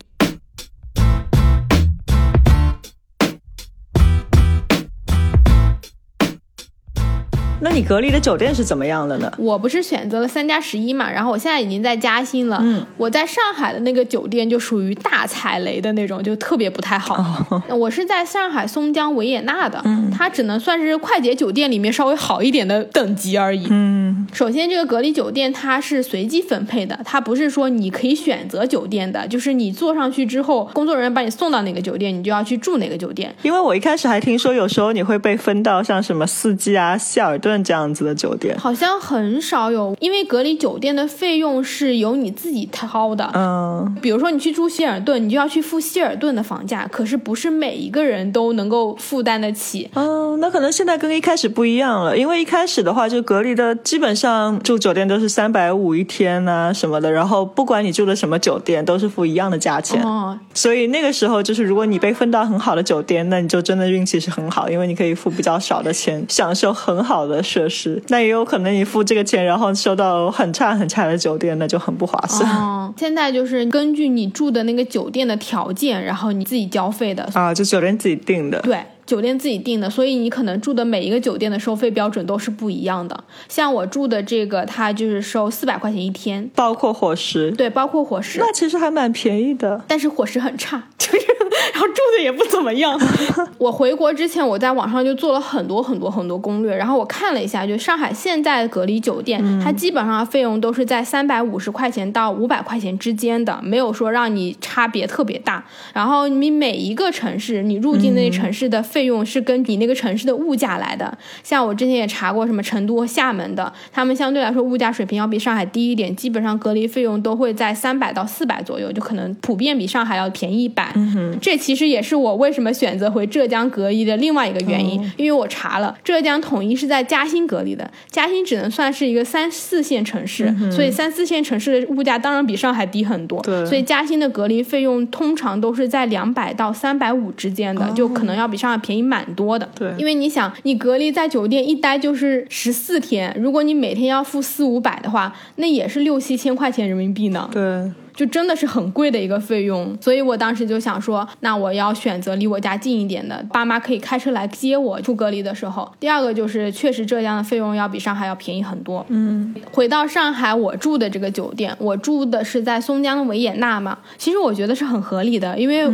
那你隔离的酒店是怎么样的呢？我不是选择了三加十一嘛，然后我现在已经在嘉兴了。嗯，我在上海的那个酒店就属于大踩雷的那种，就特别不太好。我是在上海松江维也纳的，它只能算是快捷酒店里面稍微好一点的等级而已。嗯，首先，这个隔离酒店它是随机分配的，它不是说你可以选择酒店的，就是你坐上去之后，工作人员把你送到哪个酒店，你就要去住哪个酒店。因为我一开始还听说，有时候你会被分到像什么四季啊、希尔顿这样子的酒店。好像很少有，因为隔离酒店的费用是由你自己掏的。嗯，比如说你去住希尔顿，你就要去付希尔顿的房价，可是不是每一个人都能够负担得起。嗯，那可能现在跟一开始不一样了，因为一开始的话，就隔离的基本上住酒店都是三百五一天呐、什么的，然后不管你住的什么酒店，都是付一样的价钱。哦，所以那个时候就是，如果你被分到很好的酒店，那你就真的运气是很好，因为你可以付比较少的钱，享受很好的设施。那也有可能你付这个钱，然后收到很差很差的酒店，那就很不划算。哦，现在就是根据你住的那个酒店的条件，然后你自己交费的。啊，就酒店自己定的。对。酒店自己定的，所以你可能住的每一个酒店的收费标准都是不一样的。像我住的这个，它就是收四百块钱一天，包括伙食，对，包括伙食。那其实还蛮便宜的。但是伙食很差，就是然后住的也不怎么样。我回国之前，我在网上就做了很多很多很多攻略，然后我看了一下，就上海现在的隔离酒店，它基本上费用都是在三百五十块钱到五百块钱之间的，没有说让你差别特别大。然后你每一个城市，你入境那城市的费用是根据你那个城市的物价来的。像我之前也查过，什么成都、厦门的，他们相对来说物价水平要比上海低一点，基本上隔离费用都会在三百到四百左右，就可能普遍比上海要便宜一百。这其实也是我为什么选择回浙江隔离的另外一个原因，因为我查了，浙江统一是在嘉兴隔离的，嘉兴只能算是一个三四线城市，所以三四线城市的物价当然比上海低很多。对所以嘉兴的隔离费用通常都是在两百到三百五之间的，就可能要比上海便宜蛮多的。对因为你想，你隔离在酒店一待就是十四天，如果你每天要付四五百的话，那也是六七千块钱人民币呢。对，就真的是很贵的一个费用，所以我当时就想说，那我要选择离我家近一点的，爸妈可以开车来接我出隔离的时候。第二个就是，确实浙江的费用要比上海要便宜很多。嗯，回到上海，我住的这个酒店，我住的是在松江的维也纳嘛，其实我觉得是很合理的，因为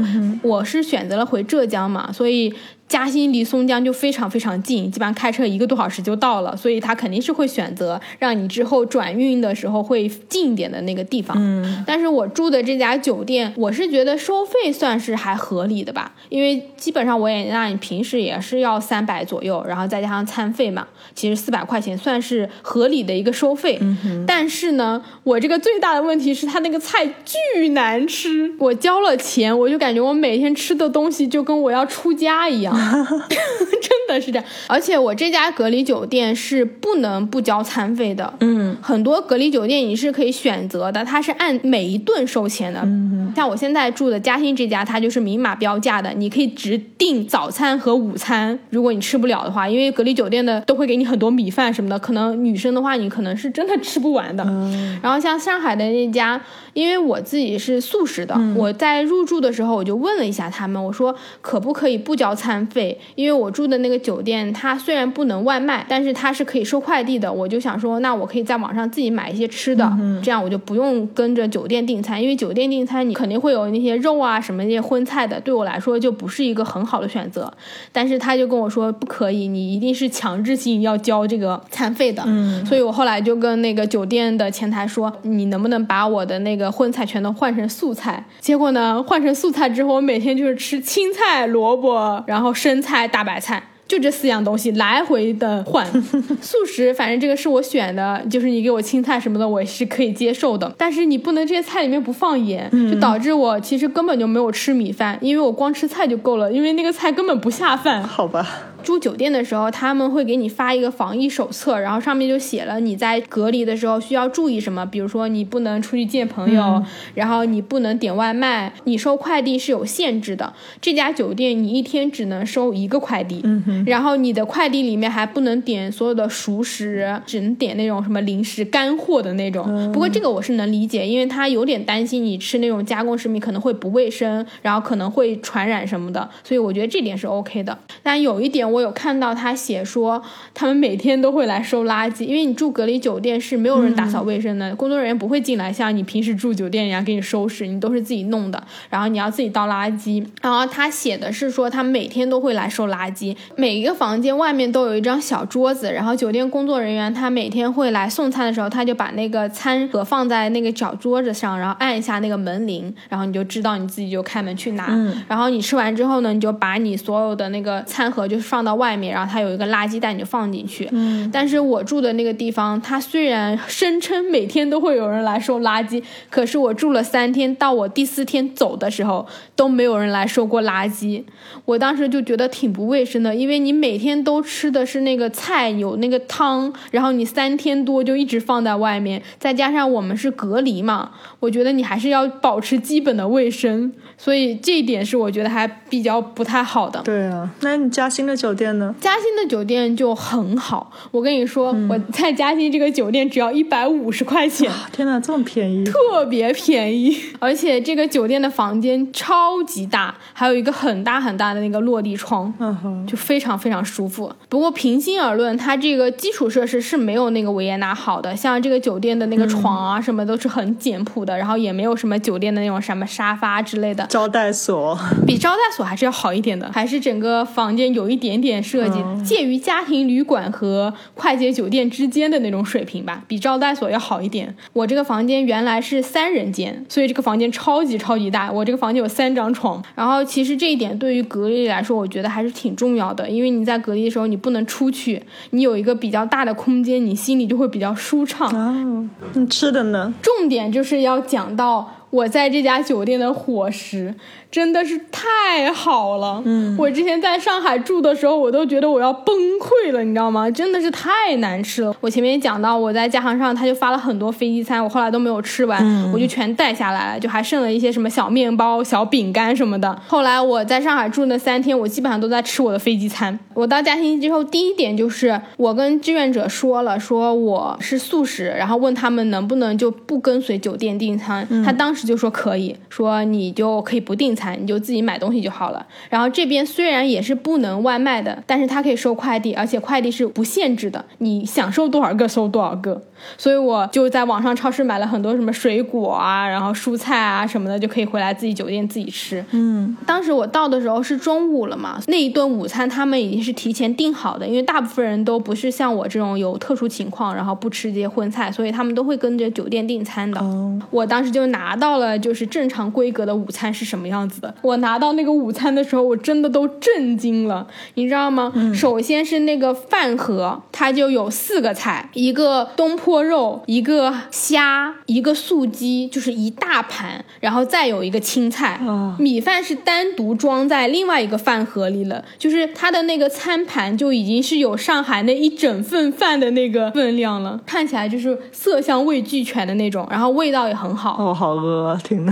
我是选择了回浙江嘛，所以。嘉兴离松江就非常非常近，基本上开车一个多小时就到了，所以他肯定是会选择让你之后转运的时候会近一点的那个地方。嗯，但是我住的这家酒店，我是觉得收费算是还合理的吧，因为基本上我也那你平时也是要三百左右，然后再加上餐费嘛，其实四百块钱算是合理的一个收费。嗯但是呢，我这个最大的问题是它那个菜巨难吃，我交了钱，我就感觉我每天吃的东西就跟我要出家一样。真的是这样。而且我这家隔离酒店是不能不交餐费的。嗯，很多隔离酒店你是可以选择的，它是按每一顿收钱的。嗯像我现在住的嘉兴这家，它就是明码标价的，你可以只订早餐和午餐。如果你吃不了的话，因为隔离酒店的都会给你很多米饭什么的，可能女生的话你可能是真的吃不完的。嗯然后像上海的那家，因为我自己是素食的，我在入住的时候我就问了一下他们，我说可不可以不交餐费？因为我住的那个酒店，它虽然不能外卖，但是它是可以收快递的。我就想说，那我可以在网上自己买一些吃的，这样我就不用跟着酒店订餐，因为酒店订餐你肯定会有那些肉啊什么那些荤菜的，对我来说就不是一个很好的选择。但是他就跟我说不可以，你一定是强制性要交这个餐费的。嗯，所以我后来就跟那个酒店的前台说，你能不能把我的那个荤菜全都换成素菜？结果呢，换成素菜之后，我每天就是吃青菜、萝卜，然后生菜、大白菜。就这四样东西来回的换，素食反正这个是我选的，就是你给我青菜什么的，我是可以接受的。但是你不能这些菜里面不放盐，就导致我其实根本就没有吃米饭，因为我光吃菜就够了，因为那个菜根本不下饭。好吧，住酒店的时候，他们会给你发一个防疫手册，然后上面就写了你在隔离的时候需要注意什么，比如说你不能出去见朋友，然后你不能点外卖，你收快递是有限制的。这家酒店你一天只能收一个快递，然后你的快递里面还不能点所有的熟食，只能点那种什么零食、干货的那种。不过这个我是能理解，因为他有点担心你吃那种加工食品可能会不卫生，然后可能会传染什么的，所以我觉得这点是 OK 的。但有一点我有看到他写说，他们每天都会来收垃圾，因为你住隔离酒店是没有人打扫卫生的，工作人员不会进来像你平时住酒店一样给你收拾，你都是自己弄的，然后你要自己倒垃圾。然后他写的是说，他每天都会来收垃圾，每一个房间外面都有一张小桌子，然后酒店工作人员他每天会来送餐的时候，他就把那个餐盒放在那个小桌子上，然后按一下那个门铃，然后你就知道你自己就开门去拿。然后你吃完之后呢，你就把你所有的那个餐盒就放到外面，然后它有一个垃圾袋，你就放进去。嗯。但是我住的那个地方，它虽然声称每天都会有人来收垃圾，可是我住了三天，到我第四天走的时候都没有人来收过垃圾。我当时就觉得挺不卫生的，因为你每天都吃的是那个菜，有那个汤，然后你三天多就一直放在外面，再加上我们是隔离嘛，我觉得你还是要保持基本的卫生，所以这一点是我觉得还比较不太好的。对啊，那你嘉兴的酒酒店呢？嘉兴的酒店就很好，我跟你说，我在嘉兴这个酒店只要一百五十块钱，天哪，这么便宜！特别便宜，而且这个酒店的房间超级大，还有一个很大很大的那个落地窗，嗯哼，就非常非常舒服。不过平心而论，它这个基础设施是没有那个维也纳好的，像这个酒店的那个床啊什么都是很简朴的，然后也没有什么酒店的那种什么沙发之类的，招待所，比招待所还是要好一点的，还是整个房间有一点点设计，介于家庭旅馆和快捷酒店之间的那种水平吧，比招待所要好一点。我这个房间原来是三人间，所以这个房间超级超级大，我这个房间有三张床。然后其实这一点对于隔离来说，我觉得还是挺重要的，因为你在隔离的时候你不能出去，你有一个比较大的空间，你心里就会比较舒畅。哦，那吃的呢？重点就是要讲到我在这家酒店的伙食真的是太好了。嗯，我之前在上海住的时候，我都觉得我要崩溃了，你知道吗？真的是太难吃了。我前面讲到我在家航上，他就发了很多飞机餐，我后来都没有吃完，我就全带下来了，就还剩了一些什么小面包、小饼干什么的。后来我在上海住那三天，我基本上都在吃我的飞机餐。我到嘉兴之后，第一点就是我跟志愿者说了，说我是素食，然后问他们能不能就不跟随酒店订餐。他当时就说可以，说你就可以不订餐，你就自己买东西就好了。然后这边虽然也是不能外卖的，但是它可以收快递，而且快递是不限制的，你想收多少个收多少个。所以我就在网上超市买了很多什么水果啊，然后蔬菜啊什么的，就可以回来自己酒店自己吃。嗯，当时我到的时候是中午了嘛，那一顿午餐他们已经是提前订好的，因为大部分人都不是像我这种有特殊情况，然后不吃这些荤菜，所以他们都会跟着酒店订餐的。哦，我当时就拿到了，就是正常规格的午餐是什么样子的。我拿到那个午餐的时候，我真的都震惊了，你知道吗？首先是那个饭盒，它就有四个菜，一个东坡肉，一个虾，一个素鸡，就是一大盘，然后再有一个青菜。哦米饭是单独装在另外一个饭盒里了，就是它的那个餐盘就已经是有上海那一整份饭的那个分量了，看起来就是色香味俱全的那种，然后味道也很好。哦，好饿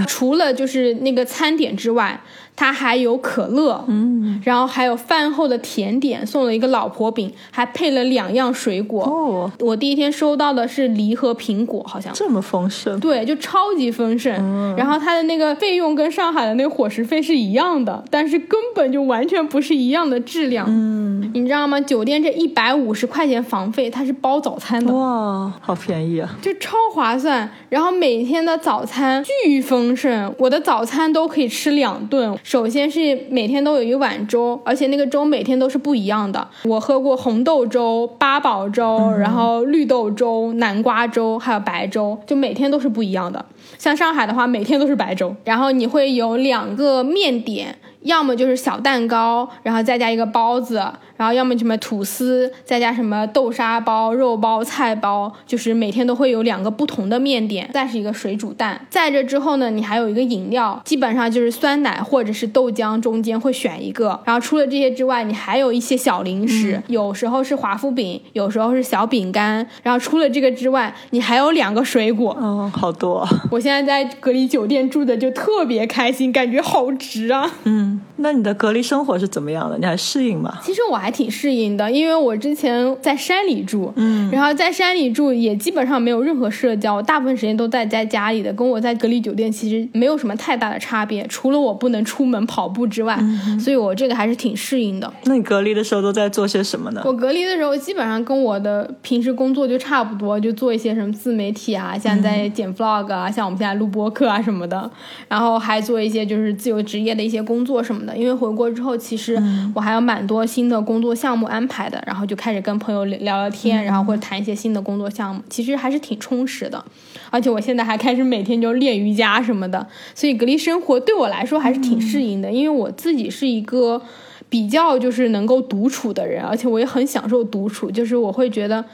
除了就是那个餐点之外，它还有可乐，嗯，然后还有饭后的甜点，送了一个老婆饼，还配了两样水果。哦，我第一天收到的是梨和苹果，好像。这么丰盛，对，就超级丰盛。然后它的那个费用跟上海的那个伙食费是一样的，但是根本就完全不是一样的质量。嗯，你知道吗？酒店这一百五十块钱房费，它是包早餐的。哇，好便宜啊！就超划算，然后每天的早餐巨丰盛，我的早餐都可以吃两顿。首先是每天都有一碗粥，而且那个粥每天都是不一样的。我喝过红豆粥、八宝粥，然后绿豆粥、南瓜粥，还有白粥，就每天都是不一样的。像上海的话，每天都是白粥，然后你会有两个面点。要么就是小蛋糕，然后再加一个包子，然后要么什么吐司，再加什么豆沙包、肉包、菜包，就是每天都会有两个不同的面点，再是一个水煮蛋。在这之后呢，你还有一个饮料，基本上就是酸奶或者是豆浆，中间会选一个。然后除了这些之外，你还有一些小零食，有时候是华夫饼，有时候是小饼干。然后除了这个之外，你还有两个水果。嗯，好多啊。我现在在隔离酒店住的就特别开心，感觉好值啊。嗯，那你的隔离生活是怎么样的？你还适应吗？其实我还挺适应的，因为我之前在山里住，嗯，然后在山里住也基本上没有任何社交，我大部分时间都在在家里的，跟我在隔离酒店其实没有什么太大的差别，除了我不能出门跑步之外，所以我这个还是挺适应的。那你隔离的时候都在做些什么呢？我隔离的时候基本上跟我的平时工作就差不多，就做一些什么自媒体啊，像在剪 vlog 啊，像我们现在录播客啊什么的，然后还做一些就是自由职业的一些工作什么的。因为回国之后，其实我还有蛮多新的工作项目安排的，然后就开始跟朋友聊聊聊天，然后或者谈一些新的工作项目，其实还是挺充实的。而且我现在还开始每天就练瑜伽什么的，所以隔离生活对我来说还是挺适应的，因为我自己是一个。比较就是能够独处的人，而且我也很享受独处，就是我会觉得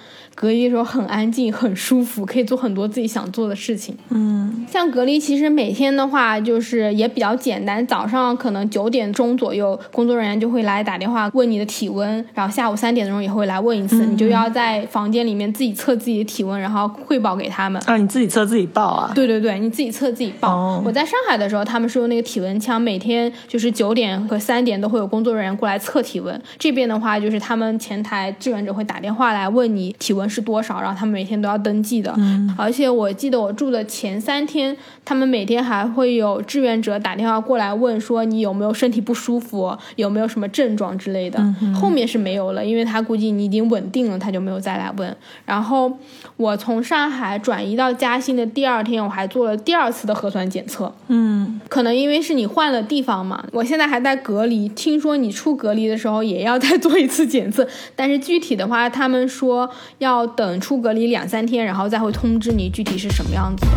隔离的时候很安静、很舒服，可以做很多自己想做的事情。嗯，像隔离，其实每天的话就是也比较简单，早上可能九点钟左右，工作人员就会来打电话问你的体温，然后下午三点钟也会来问一次，你就要在房间里面自己测自己的体温，然后汇报给他们。啊，你自己测自己报啊？对对对，你自己测自己报。哦我在上海的时候，他们是用那个体温枪，每天就是九点和三点都会有工作人员过来测体温。这边的话，就是他们前台志愿者会打电话来问你体温是多少，然后他们每天都要登记的。嗯，而且我记得我住的前三天，他们每天还会有志愿者打电话过来问说你有没有身体不舒服，有没有什么症状之类的。后面是没有了，因为他估计你已经稳定了，他就没有再来问。然后我从上海转移到嘉兴的第二天，我还做了第二次的核酸检测。嗯，可能因为是你换了地方嘛，我现在还在隔离。听说你出隔离的时候也要再做一次检测，但是具体的话，他们说要要等出隔离两三天，然后再会通知你具体是什么样子的。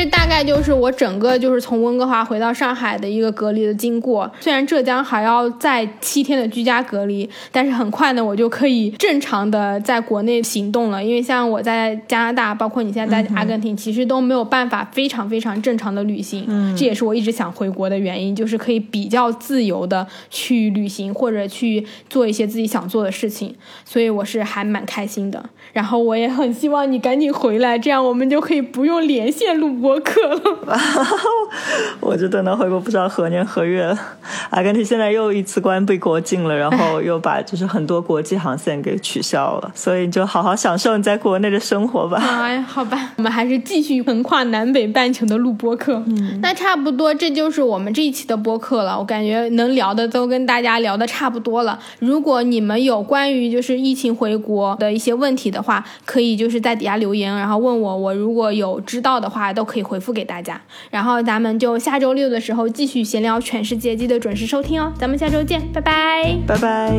这大概就是我整个就是从温哥华回到上海的一个隔离的经过。虽然浙江还要再七天的居家隔离，但是很快呢，我就可以正常的在国内行动了。因为像我在加拿大，包括你现在在阿根廷，其实都没有办法非常非常正常的旅行。嗯，这也是我一直想回国的原因，就是可以比较自由的去旅行或者去做一些自己想做的事情。所以我是还蛮开心的。然后我也很希望你赶紧回来，这样我们就可以不用连线录播课了。我就等到回国不知道何年何月了。阿根廷现在又一次关闭国境了，然后又把就是很多国际航线给取消了，所以你就好好享受你在国内的生活吧。哎，好吧，我们还是继续横跨南北半球的录播课。嗯，那差不多，这就是我们这一期的播客了。我感觉能聊的都跟大家聊的差不多了。如果你们有关于就是疫情回国的一些问题的话，可以就是在底下留言，然后问我，我如果有知道的话，都可以回复给大家。然后咱们就下周六的时候继续闲聊全世界，记得准时收听哦。咱们下周见，拜拜。拜拜。